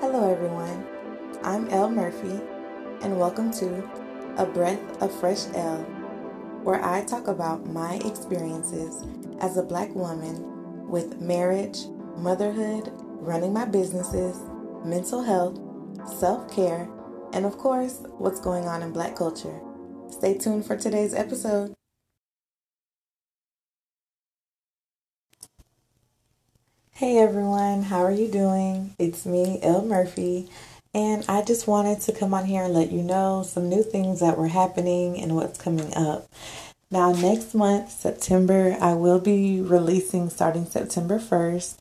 Hello, everyone. I'm Elle Murphy, and welcome to A Breath of Fresh Elle, where I talk about my experiences as a black woman with marriage, motherhood, running my businesses, mental health, self care, and of course, what's going on in black culture. Stay tuned for today's episode. Hey everyone, how are you doing? It's me, Elle Murphy, and I just wanted to come on here and let you know some new things that were happening and what's coming up. Now, next month, September, I will be releasing starting September 1st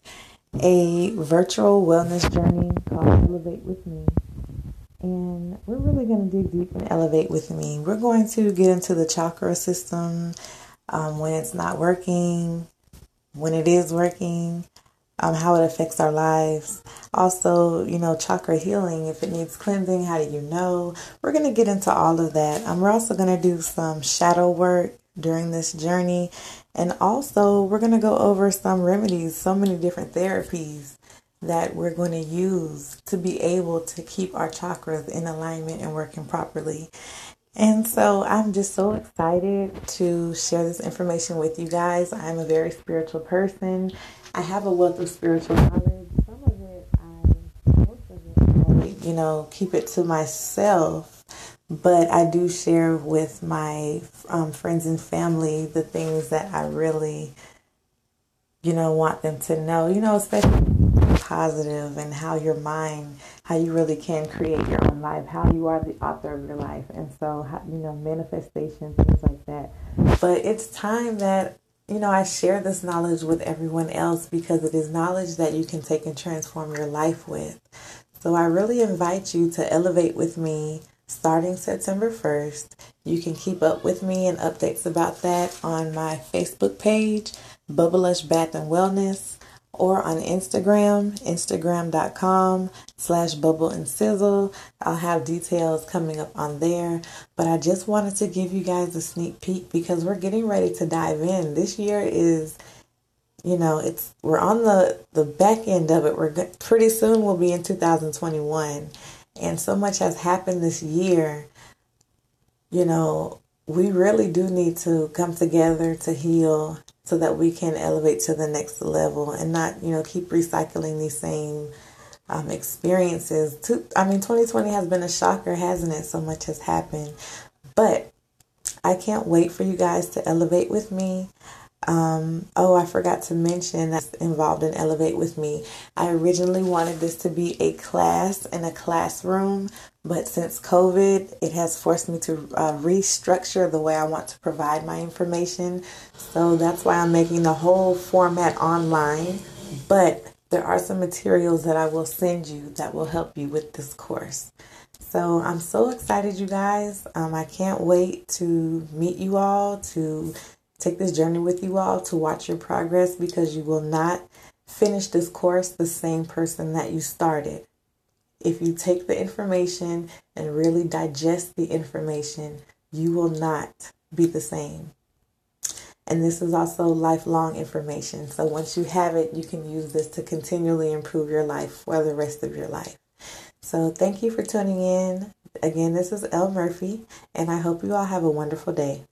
a virtual wellness journey called Ellevate with Me. And we're really going to dig deep and elevate with me. We're going to get into the chakra system um, when it's not working, when it is working, um, how it affects our lives. Also, you know, chakra healing, if it needs cleansing, how do you know? We're going to get into all of that. Um, we're also going to do some shadow work during this journey. And also, we're going to go over some remedies, so many different therapies that we're going to use to be able to keep our chakras in alignment and working properly. And so I'm just so excited to share this information with you guys. I'm a very spiritual person I have a wealth of spiritual knowledge. Some of it, I, most of it, I, you know, keep it to myself. But I do share with my um, friends and family the things that I really, you know, want them to know. You know, especially positive and how your mind, how you really can create your own life, how you are the author of your life, and so how, you know, manifestation, things like that. But it's time that you know, I share this knowledge with everyone else because it is knowledge that you can take and transform your life with. So I really invite you to elevate with me starting September 1st. You can keep up with me and updates about that on my Facebook page, Bubblush Bath and Wellness or on Instagram, instagram.com slash bubble and sizzle. I'll have details coming up on there. But I just wanted to give you guys a sneak peek because we're getting ready to dive in. This year is you know it's we're on the the back end of it we're pretty soon we'll be in 2021 and so much has happened this year you know we really do need to come together to heal so that we can elevate to the next level and not, you know, keep recycling these same um, experiences. To, I mean, 2020 has been a shocker, hasn't it? So much has happened. But I can't wait for you guys to elevate with me. Um, oh, I forgot to mention that's involved in Ellevate with Me. I originally wanted this to be a class in a classroom, but since COVID, it has forced me to uh, restructure the way I want to provide my information. So that's why I'm making the whole format online. But there are some materials that I will send you that will help you with this course. So I'm so excited, you guys. Um, I can't wait to meet you all, to take this journey with you all to watch your progress because you will not finish this course the same person that you started. If you take the information and really digest the information, you will not be the same. And this is also lifelong information. So once you have it, you can use this to continually improve your life for the rest of your life. So thank you for tuning in. Again, this is Elle Murphy, and I hope you all have a wonderful day.